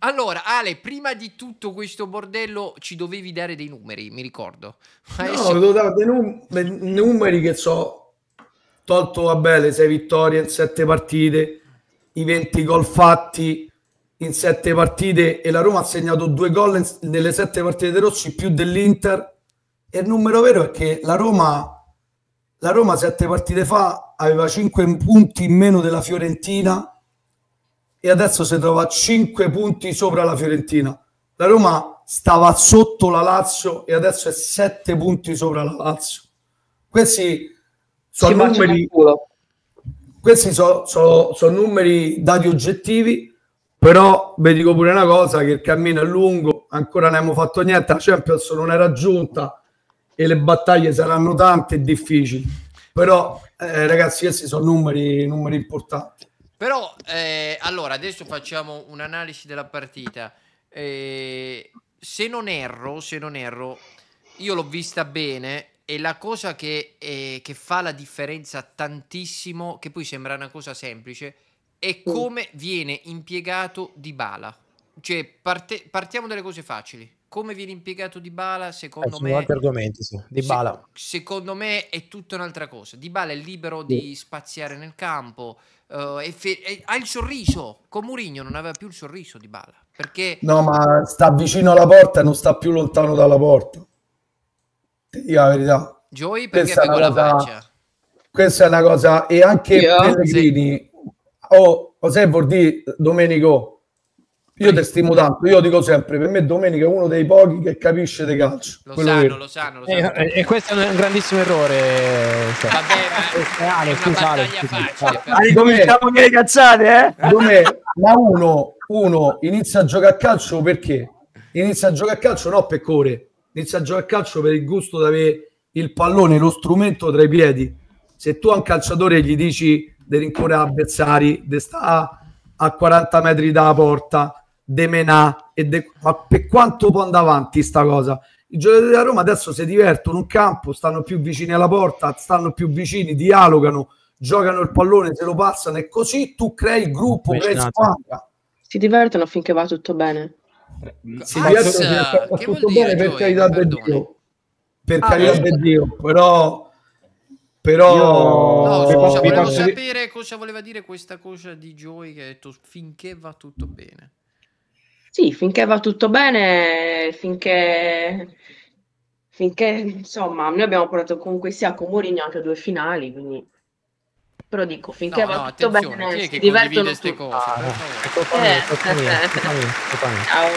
Allora, Ale, prima di tutto questo bordello ci dovevi dare dei numeri, mi ricordo. Adesso... No, devo dare dei, num- dei numeri che so tolto vabbè le 6 vittorie in 7 partite, i 20 gol fatti in 7 partite e la Roma ha segnato due gol nelle 7 partite dei Rossi più dell'Inter e il numero vero è che la Roma la Roma 7 partite fa aveva 5 punti in meno della Fiorentina e adesso si trova 5 punti sopra la Fiorentina. La Roma stava sotto la Lazio e adesso è 7 punti sopra la Lazio. Questi sono numeri, questi sono so, so numeri dati oggettivi, però vi dico pure una cosa, che il cammino è lungo, ancora non abbiamo fatto niente, la Champions non è raggiunta e le battaglie saranno tante e difficili, però eh, ragazzi questi sono numeri, numeri importanti. Però, eh, allora, adesso facciamo un'analisi della partita. Eh, se non erro, se non erro, io l'ho vista bene e la cosa che, eh, che, fa la differenza tantissimo, che poi sembra una cosa semplice, è come viene impiegato di bala. Cioè, parte, partiamo dalle cose facili. Come viene impiegato di bala, secondo eh, me... altri argomenti, sì. Di bala. Se, secondo me è tutta un'altra cosa. Di bala è libero sì. di spaziare nel campo, Uh, e fe- e ha il sorriso. Con Murigno non aveva più il sorriso di Bala. Perché... No, ma sta vicino alla porta e non sta più lontano dalla porta. Ti dico la verità. Joy perché con la faccia. Questa è una cosa. E anche yeah, Pellegrini. Sì. Oh, cos'è vuol dire Domenico? Io ti stimo tanto, io dico sempre, per me Domenica è uno dei pochi che capisce di calcio. Lo sanno, vero. lo sanno, lo sanno. E, e, questo è un grandissimo errore. Cioè. Vabbè, ma è, una battaglia facile. Ah, ricominciamo con le cazzate, eh? Dove, ma uno, uno inizia a giocare a calcio perché? Inizia a giocare a calcio no per core, inizia a giocare a calcio per il gusto di avere il pallone, lo strumento tra i piedi. Se tu a un calciatore gli dici di rincorrere avversari, di stare a 40 metri dalla porta, de menà e de... ma per quanto può andare avanti sta cosa? I giocatori della Roma adesso si divertono in campo, stanno più vicini alla porta, stanno più vicini, dialogano, giocano il pallone, se lo passano e così tu crei il gruppo, crei squadra. Si divertono finché va tutto bene. Si divertono finché va tutto bene per carità di Dio. Per ah, carità di Dio, però però no, scusa, volevo sapere cosa voleva dire questa cosa di Joy che ha detto finché va tutto bene. Sì, finché va tutto bene, finché, finché insomma, noi abbiamo portato comunque sia con Mourinho anche due finali, quindi però dico finché no, va no, tutto bene si divertono queste cose? Ah, eh, ciao.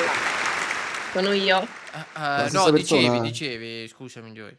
Sono io. Uh, uh, no dicevi dicevi scusami Joy.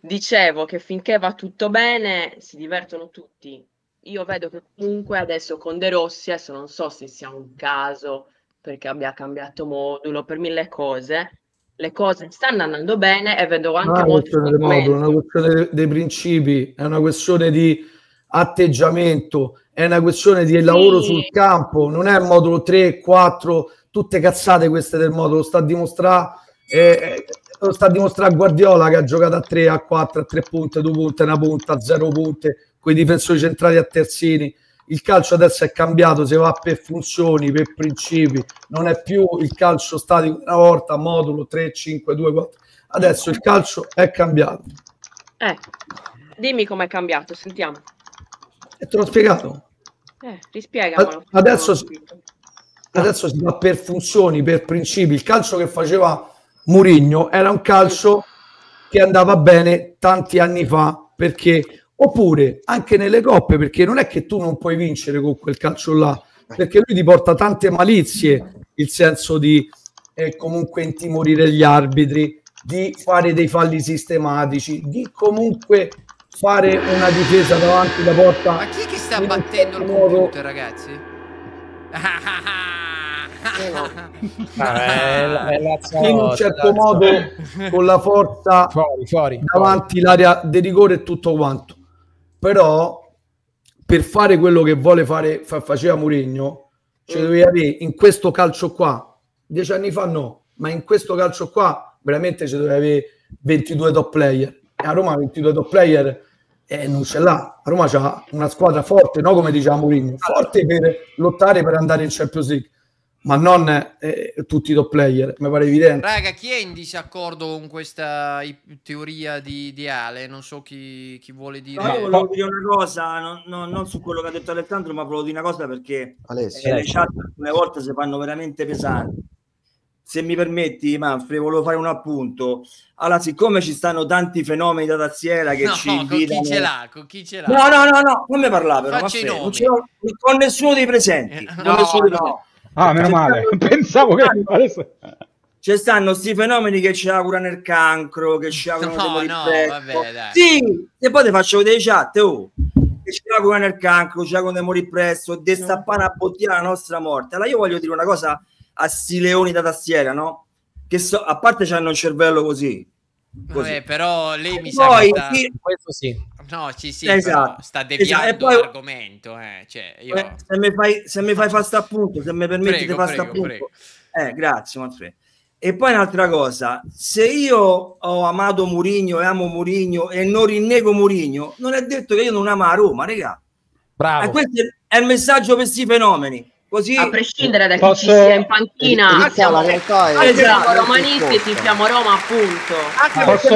Dicevo che finché va tutto bene si divertono tutti io vedo che comunque adesso con De Rossi, adesso non so se sia un caso perché abbia cambiato modulo per mille cose, le cose stanno andando bene e vedo anche molto modulo, è una questione dei principi, è una questione di atteggiamento, è una questione di sì. lavoro sul campo, non è modulo 3, 4, tutte cazzate queste del modulo, sta a dimostrare eh, lo sta a dimostrare Guardiola che ha giocato a 3, a 4, a 3 punte, 2 punte, una punta, a 0 punte, con i difensori centrali a terzini. Il calcio adesso è cambiato, si va per funzioni, per principi, non è più il calcio statico una volta, modulo 3, 5, 2, 4. Adesso il calcio è cambiato. Eh, dimmi com'è cambiato, sentiamo. E te l'ho spiegato. Eh, rispiegamelo. Adesso, adesso si va per funzioni, per principi. Il calcio che faceva Murigno era un calcio che andava bene tanti anni fa perché oppure anche nelle coppe perché non è che tu non puoi vincere con quel calcio là perché lui ti porta tante malizie il senso di eh, comunque intimorire gli arbitri di fare dei falli sistematici di comunque fare una difesa davanti alla porta ma chi è che sta battendo il computer ragazzi? ah, è, è in un certo modo con la forza fuori, fuori, davanti fuori. l'area di rigore e tutto quanto però per fare quello che vuole fare fa, faceva Mourinho cioè mm. dovevi avere in questo calcio qua dieci anni fa no ma in questo calcio qua veramente ci dovevi avere 22 top player. E a Roma 22 top player eh, non ce l'ha. A Roma c'ha una squadra forte no come diceva Mourinho forte per lottare per andare in Champions League ma non eh, tutti i top player, mi pare evidente. Raga, chi è in disaccordo con questa teoria di, di Ale? Non so chi, chi vuole dire. No, io volevo dire una cosa, non, non- non su quello che ha detto Alessandro, ma volevo dire una cosa perché Alessio. eh, le chat alcune volte si fanno veramente pesanti. Se mi permetti, Manfred, volevo fare un appunto. Allora, siccome ci stanno tanti fenomeni da taziera che No, ci con invitano... chi ce l'ha? Con chi ce l'ha? No, no, no, no, non mi parlare però, Faccia i Manfred, non ce l'ho con nessuno dei presenti. Eh, con no, no. Ah, meno C'è male. Pensavo che adesso... Ci stanno sti fenomeni che ci augurano il cancro, che ci augurano No, morire no, vabbè, dai. Sì, e poi ti faccio vedere i chat, oh. Che ci augurano il cancro, ci augurano di morire presto, di stappare a bottiglia la nostra morte. Allora io voglio dire una cosa a sti leoni da tastiera, no? Che so, a parte c'hanno un cervello così. così. Vabbè, però lei mi sa Poi, che sta... sì, Questo sì. No, sì, sì, Esatto. sta deviando Esatto, e poi- l'argomento. Eh. Cioè, io... eh, se mi fai, se mi fai fare sta appunto, se mi permetti Prego, di fare sta prego, appunto. Eh, grazie, Manfred. E poi un'altra cosa, se io ho amato Murigno e amo Murigno e non rinnego Murigno, non è detto che io non amo la Roma, raga. Bravo. E questo è il messaggio per questi fenomeni. Così A prescindere da chi Posso- ci sia in panchina, Ricca, siamo, la realtà è anche Esatto. siamo romanisti e tifiamo Roma, appunto. Anche Posso-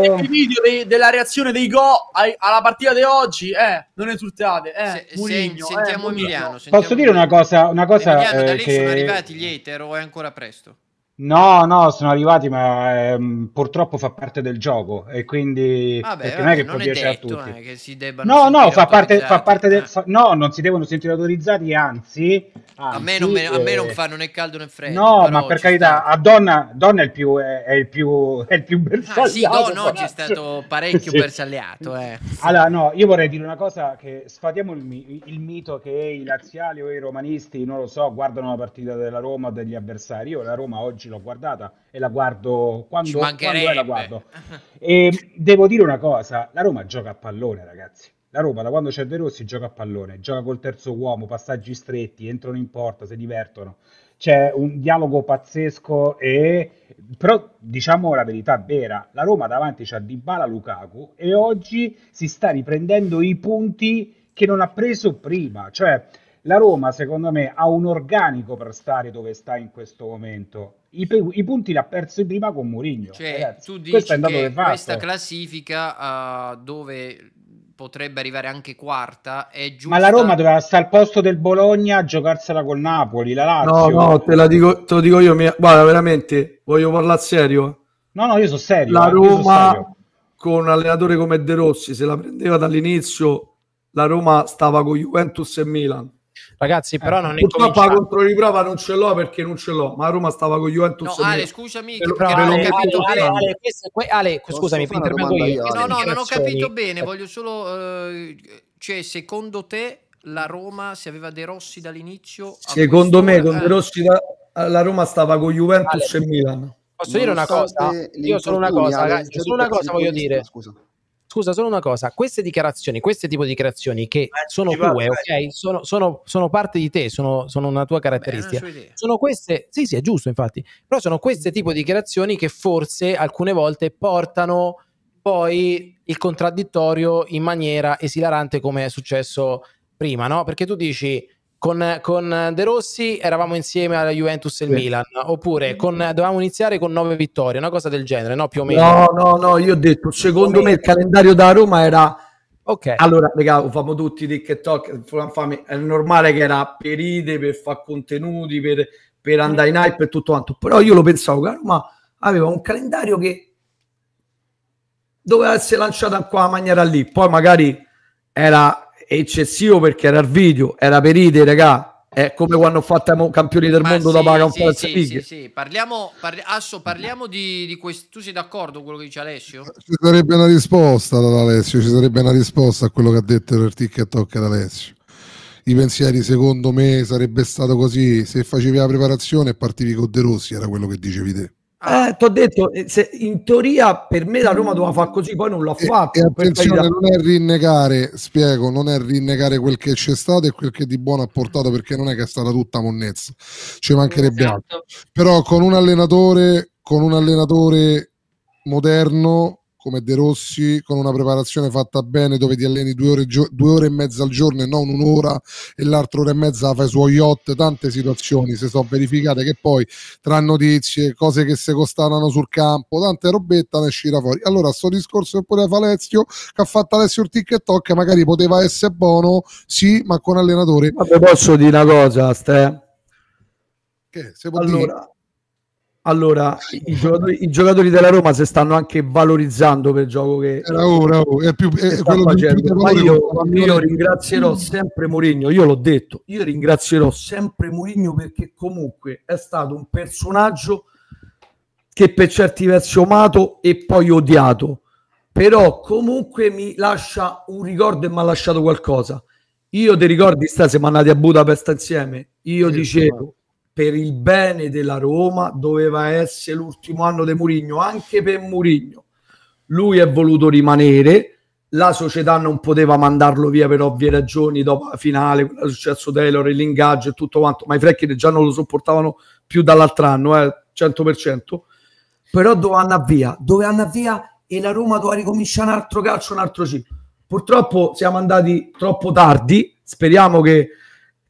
perché i video dei- della reazione dei go ai- alla partita di oggi, eh, non esultate, eh, Se- se- Mourinho, sentiamo eh, Emiliano. Posso sentiamo dire una cosa, una cosa Emiliano, da eh, lei che... sono arrivati gli ether o è ancora presto? No, no, sono arrivati, ma ehm, purtroppo fa parte del gioco e quindi Vabbè, perché vabbè, non è che non può è piacere a detto tutti. eh, che si debbano No, no, fa parte, fa parte del... Eh. fa- no, non si devono sentire autorizzati, anzi... A me, non me, a me non eh, fanno né caldo né freddo. No, ma per carità, sta. a Donna, Donna è il più, è, è il più, è il più Ah, sì, bersagliato. Don oggi è stato parecchio Sì. bersagliato. Eh. Allora, no, io vorrei dire una cosa che sfatiamo il, il mito che i laziali o i romanisti, non lo so, guardano la partita della Roma o degli avversari. Io la Roma oggi l'ho guardata e la guardo quando, quando la guardo. E devo dire una cosa, la Roma gioca a pallone, ragazzi. La Roma da quando c'è De Rossi gioca a pallone, gioca col terzo uomo, passaggi stretti, entrano in porta, si divertono. C'è un dialogo pazzesco e però diciamo la verità vera, la Roma davanti c'ha Dybala Lukaku e oggi si sta riprendendo i punti che non ha preso prima, cioè la Roma secondo me ha un organico per stare dove sta in questo momento. I, pe- i punti li ha persi prima con Mourinho. Cioè, ragazzi. tu dici Questo è andato che questa classifica, uh, dove potrebbe arrivare anche quarta, è giusta. Ma la Roma doveva stare al posto del Bologna a giocarsela col Napoli, la No, Lazio. no, te, la dico, te lo dico io. mi- Guarda, veramente, voglio parlare serio. No, no, io sono serio. La eh, Roma serio. con un allenatore come De Rossi, se la prendeva dall'inizio, la Roma stava con Juventus e Milan. Eh, Ragazzi, però non è Purtroppo la cominciato. controriprova non ce l'ho perché non ce l'ho, ma la Roma stava con Juventus No, e Ale, Milan. scusami, ve non ho Ale, capito Ale, bene. Ale, questo- que- Ale, scusami, intervengo io. io, Ale? No, no, non ho capito bene, voglio solo... eh, cioè, secondo te la Roma, se aveva De Rossi dall'inizio... Secondo me con De Rossi la, la Roma stava con Juventus Ale. e Milan. Posso dire una cosa? Io solo una cosa, ragazzi, solo una cosa voglio dire. Scusa. Scusa, solo una cosa. Queste dichiarazioni, queste tipo di dichiarazioni che sono ci va, tue, ok? Sono, sono- sono parte di te, sono, sono una tua Beh, caratteristica. idea. Sono queste, sì, sì, è giusto, infatti, però sono queste tipo di dichiarazioni che forse alcune volte portano poi il contraddittorio in maniera esilarante come è successo prima, no? Perché tu dici con, con De Rossi eravamo insieme alla Juventus e il Sì. Milan, oppure con, dovevamo iniziare con nove vittorie, una cosa del genere, no? Più o meno. No, no, no, io ho detto, secondo me il calendario da Roma era... Ok. Allora, raga, famo tutti TikTok, è normale che era per ride, per fare contenuti, per, per andare in hype e tutto quanto, però io lo pensavo che Roma aveva un calendario che doveva essere lanciato in quella maniera lì, poi magari era eccessivo perché era il video, era per ride, raga, è come quando ho fatto campioni del Ma mondo sì, la sì, conference sì, League. sì, sì. Parliamo, parli- Asso, parliamo di, di questo. Tu sei d'accordo con quello che dice Alessio? Ci sarebbe una risposta da Alessio, ci sarebbe una risposta a quello che ha detto il TikTok ad Alessio. I pensieri, secondo me, sarebbe stato così: se facevi la preparazione e partivi con De Rossi, era quello che dicevi te. Eh, ti ho detto, eh, se- in teoria per me la Roma doveva fare così, poi non l'ha E, fatto. e per attenzione, non è rinnegare, spiego, non è rinnegare quel che c'è stato e quel che di buono ha portato, perché non è che è stata tutta monnezza, ci mancherebbe altro. Esatto. Però con un allenatore, con un allenatore moderno come De Rossi, con una preparazione fatta bene dove ti alleni due ore, due ore e mezza al giorno e non un'ora e l'altra ora e mezza la fai su yacht, tante situazioni si sono verificate che poi tra notizie, cose che si costavano sul campo, tante robette ne uscirà fuori. Allora, sto discorso che pure fa Alessio, che ha fatto Alessio il TikTok, magari poteva essere buono, sì, ma con allenatore. Vabbè, posso dire una cosa, Ste? Che, se può dire? Allora, i, giocatori, i giocatori della Roma si stanno anche valorizzando per il gioco che, Era ora, è più, è quello facendo. più- Ma io, io ringrazierò sempre Mourinho, io l'ho detto, io ringrazierò sempre Mourinho perché comunque è stato un personaggio che per certi versi ho amato e poi odiato, però comunque mi lascia un ricordo e mi ha lasciato qualcosa. Io ti ricordi, sta, siamo andati a Budapest insieme, io dicevo per il bene della Roma doveva essere l'ultimo anno di Mourinho, anche per Mourinho. Lui è voluto rimanere, la società non poteva mandarlo via per ovvie ragioni dopo la finale, quello è successo Taylor, l'ingaggio e tutto quanto, ma i frecchi già non lo sopportavano più dall'altro anno, eh, 100%. Però doveva andare via, doveva andare via e la Roma doveva ricominciare un altro calcio, un altro ciclo. Purtroppo siamo andati troppo tardi, speriamo che,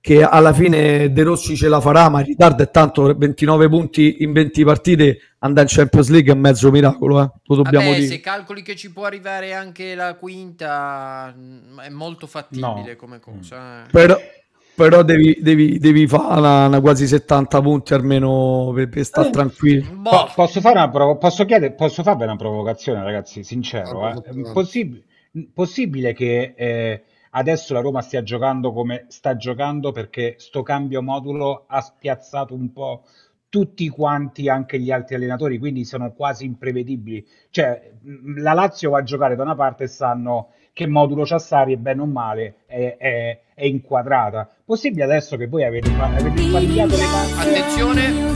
che alla fine De Rossi ce la farà, ma il ritardo è tanto, 29 punti in 20 partite, andare in Champions League è mezzo miracolo, eh, lo dobbiamo Vabbè, dire. se calcoli che ci può arrivare anche la quinta, mh, è molto fattibile No. come cosa. eh. Però, però devi, devi, devi fare una, una quasi 70 punti almeno per, per stare tranquilli. Boh, Po- posso fare una provo- posso chiedere, posso farvi una provocazione, ragazzi, sincero, eh? Possib- possibile che eh, adesso la Roma stia giocando come sta giocando perché sto cambio modulo ha spiazzato un po' tutti quanti, anche gli altri allenatori, quindi sono quasi imprevedibili. Cioè, mh, la Lazio va a giocare da una parte e sanno che modulo c'ha Sarri e bene o male è, è- è inquadrata. Possibile adesso che voi avete, avete sbagliato le carte? attenzione,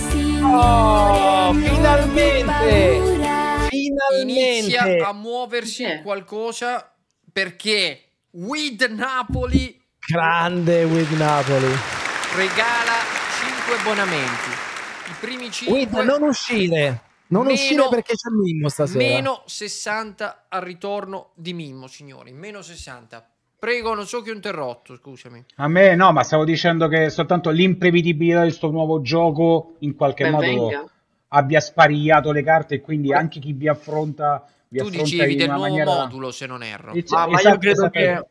Oh, finalmente! inizia Finalmente! a muoversi Perché? qualcosa perché With Napoli Grande with Napoli. regala 5 abbonamenti. I primi 5 With, non uscire. Non Meno- uscire perché c'è Mimmo stasera. Meno 60 al ritorno di Mimmo, signori. Meno 60. Prego, non so che ho interrotto, scusami. A me no, ma stavo dicendo che soltanto l'imprevedibilità di questo nuovo gioco in qualche Ben modo venga. abbia sparigliato le carte e quindi anche chi vi affronta tu dicevi del nuovo maniera modulo, se non erro. Es- Ma, ma io esatto, credo che,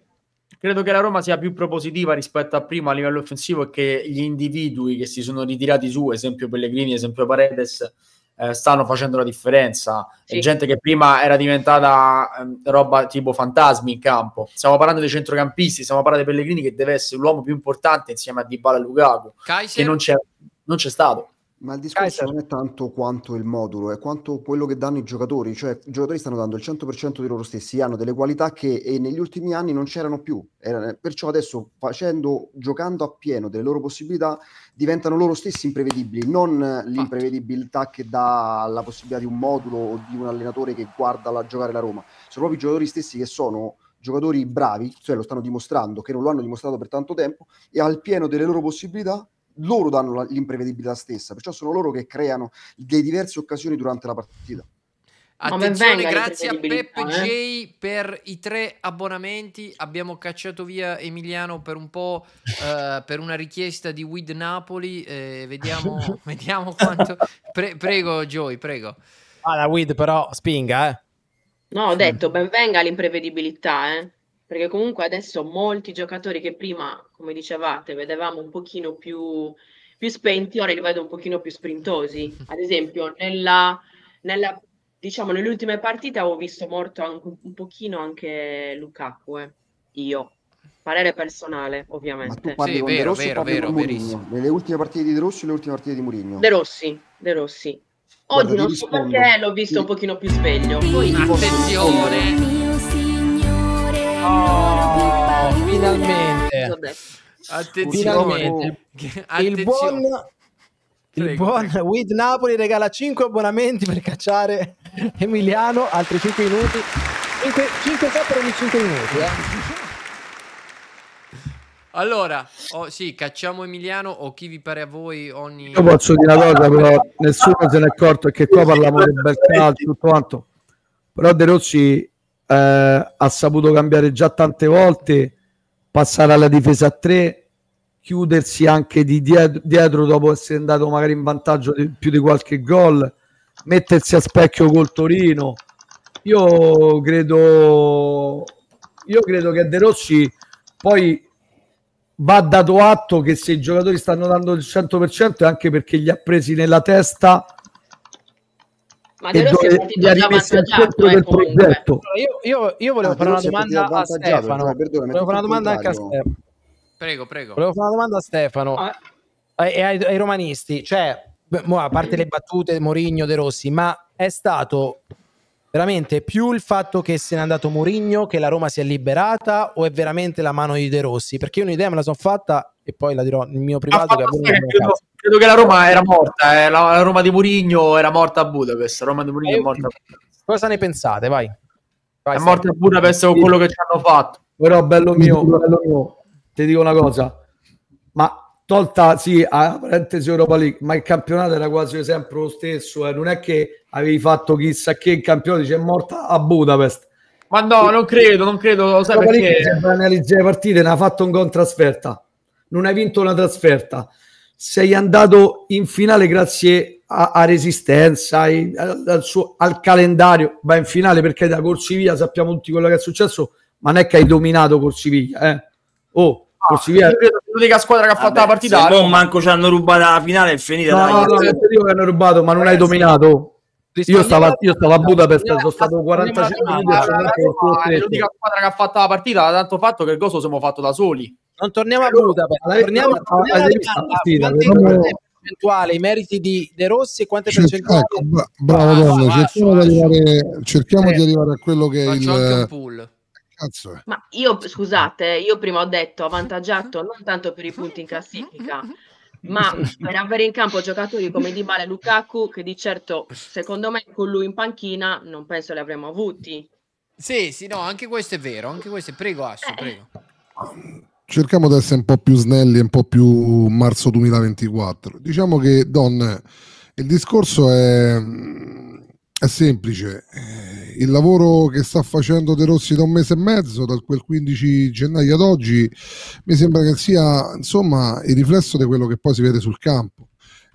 credo che la Roma sia più propositiva rispetto a prima a livello offensivo e che gli individui che si sono ritirati su, esempio Pellegrini, esempio Paredes, eh, stanno facendo la differenza. Sì. Gente che prima era diventata ehm, roba tipo fantasmi in campo. Stiamo parlando dei centrocampisti, stiamo parlando di Pellegrini che deve essere l'uomo più importante insieme a Dybala e Lukaku, che Kaiser, non c'è, non c'è stato. Ma il discorso non è tanto quanto il modulo, è quanto quello che danno i giocatori, cioè i giocatori stanno dando il 100% di loro stessi, hanno delle qualità che eh, negli ultimi anni non c'erano più, Era- perciò adesso facendo, giocando a pieno delle loro possibilità diventano loro stessi imprevedibili, non eh, l'imprevedibilità che dà la possibilità di un modulo o di un allenatore che guarda la, giocare la Roma, sono proprio i giocatori stessi che sono giocatori bravi, cioè lo stanno dimostrando, che non lo hanno dimostrato per tanto tempo e al pieno delle loro possibilità loro danno la- l'imprevedibilità stessa, perciò sono loro che creano le diverse occasioni durante la partita. Attenzione, grazie a Peppe eh. J per i tre abbonamenti. Abbiamo cacciato via Emiliano per un po' eh, per una richiesta di With Napoli. eh, vediamo, vediamo quanto. Pre- prego, Joy, prego. Ah, la With però spinga, eh. No, ho detto ben venga l'imprevedibilità, eh? Perché comunque adesso molti giocatori che prima, come dicevate, vedevamo un pochino più, più spenti, ora li vedo un pochino più sprintosi. Ad esempio, nella, nella- diciamo, nelle ultime partite avevo visto morto anche un, pochino anche Lukaku, eh. Io. Parere personale, Ma tu ovviamente. parli Sì, con vero, De Rossi vero, vero, con Mourinho? verissimo. Nelle ultime partite di De Rossi e le ultime partite di Mourinho? De Rossi, De Rossi. Guarda, Oggi ti non so rispondo. perché l'ho visto Ti- un pochino più sveglio. Poi? Attenzione, Oh, finalmente. attenzione. Finalmente. Che- Il buon, attenzione. il Prego, buon. With Napoli regala 5 abbonamenti per cacciare Emiliano, altri 5 minuti. 5, 5 per ogni 5 minuti, eh. Allora, oh, sì, cacciamo Emiliano o chi vi pare a voi ogni... Io posso dire una cosa, però nessuno se n'è accorto che qua parliamo del bel calcio, tutto quanto. però De Rossi eh, ha saputo cambiare già tante volte, passare alla difesa a tre, chiudersi anche di dietro, dietro dopo essere andato magari in vantaggio di più di qualche gol, mettersi a specchio col Torino. Io credo, io credo che De Rossi poi va dato atto che se i giocatori stanno dando il 100% è anche perché li ha presi nella testa Ma e De Rossi è dove partito li ha già rimessi al avvantaggiato, centro eh, progetto. Io, io- io volevo Ah, fare una domanda a Stefano. cioè, perdonami, Volevo fare una domanda anche a. Stefano. Prego, prego. Volevo fare una domanda a Stefano Ah, e ai, ai romanisti, cioè, a parte le battute Mourinho De Rossi, ma è stato veramente più il fatto che se n'è andato Mourinho che la Roma si è liberata o è veramente la mano di De Rossi? Perché io un'idea me la sono fatta e poi la dirò nel mio Ha privato fatto che credo, che la Roma era morta, eh, la, la Roma di Mourinho era morta a Budapest. Roma di Mourinho è Eh, morta, Cosa ne pensate? Vai. Vai, è morta a Budapest con quello che ci hanno fatto. Però bello mio, bello mio, ti dico una cosa, ma tolta sì, a parentesi Europa League, ma il campionato era quasi sempre lo stesso, eh. non è che avevi fatto chissà che il campionato dice è morta a Budapest. Ma no, non credo, non credo, lo sai Europa League, perché? a analizzare le partite, ne ha fatto un gol in trasferta, non hai vinto una trasferta, sei andato in finale grazie a, a resistenza, ai- al, al suo- al calendario, vai in finale perché da Corsiviglia sappiamo tutti quello che è successo, ma non è che hai dominato Corsiviglia, eh. Oh, Corsiviglia... Io che l'unica squadra che ha fatto la partita Roma. manco ci hanno rubato la finale è finita. No, dai. no, no, non ti dico che hanno rubato, ma non hai dominato. Io stavo, io stavo a Budapest, sono stato 45 minuti l'unica squadra che ha fatto la partita, ha tanto fatto che il gol lo siamo fatto da soli. Non torniamo a Budapest, Allora, torniamo, è percentuale i meriti di De Rossi e quante percentuali ecco, bra- bravo Vascio, cerchiamo, di arrivare, cerchiamo Eh. di arrivare a quello che è il pool. Ma io, scusate, io prima ho detto avvantaggiato non tanto per i punti in classifica, ma per avere in campo giocatori come Dybala e Lukaku, che di certo, secondo me, con lui in panchina non penso li avremmo avuti. Sì, sì, no, anche questo è vero, anche questo è... Prego, Ascio, Eh. prego. Cerchiamo di essere un po' più snelli e un po' più marzo 2024. Diciamo che Don, il discorso è, è semplice. Eh, Il lavoro che sta facendo De Rossi da un mese e mezzo, da quel 15 gennaio ad oggi, mi sembra che sia insomma il riflesso di quello che poi si vede sul campo.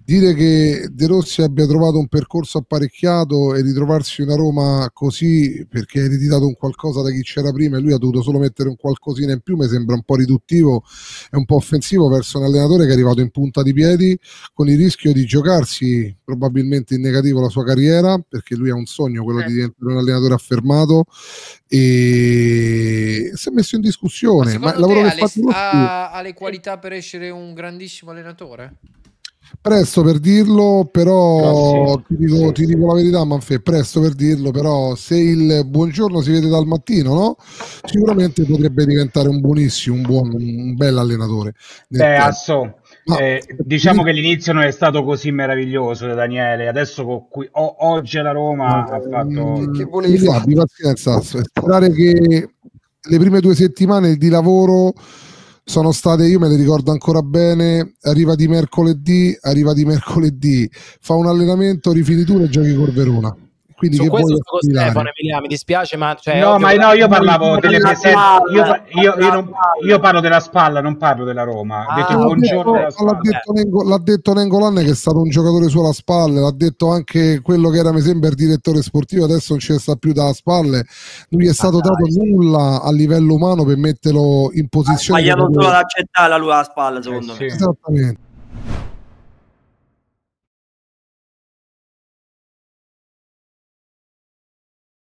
Dire che De Rossi abbia trovato un percorso apparecchiato e ritrovarsi una Roma così perché ha ereditato un qualcosa da chi c'era prima e lui ha dovuto solo mettere un qualcosina in più mi sembra un po' riduttivo e un po' offensivo verso un allenatore che è arrivato in punta di piedi con il rischio di giocarsi probabilmente in negativo la sua carriera perché lui ha un sogno, quello di Certo. diventare un allenatore affermato e si è messo in Ma discussione. Ma, il secondo lavoro te che ha fa le, De Rossi- ha- ha le qualità per essere un grandissimo allenatore? Presto per dirlo, però sì. ti, dico, Sì, ti sì. dico la verità, Manfè, presto per dirlo, però se il buongiorno si vede dal mattino, no? Sicuramente potrebbe diventare un buonissimo, un buon, un bel allenatore. Beh. Asso, Ma- eh, diciamo che l'inizio non è stato così meraviglioso da Daniele. Adesso con cui, o- oggi la Roma ha fatto. Mm, Che volevi fare? pazienza, Asso, sperare che le prime due settimane di lavoro sono state, io me le ricordo ancora bene, arriva di mercoledì, arriva di mercoledì, fa un allenamento, rifinitura e giochi con Verona. Quindi Su che questo sto con? Stefano Emilia, mi dispiace, ma cioè, no, ma no, io parlavo delle presenze. spalla, Io, io- io non- spalla. io parlo della spalla, non parlo della Roma. Ah, detto l'ha detto, l'ha, spalla. detto Nengo, l'ha detto Nengolan che è stato un giocatore sulla spalle, l'ha detto anche quello che era mi sembra il direttore sportivo, adesso non ci sta più dalla spalle. Non gli è stato dato nulla a livello umano per metterlo in posizione. di solo poter- ad accettare la lui alla spalla, secondo Eh, me. sì. Esattamente.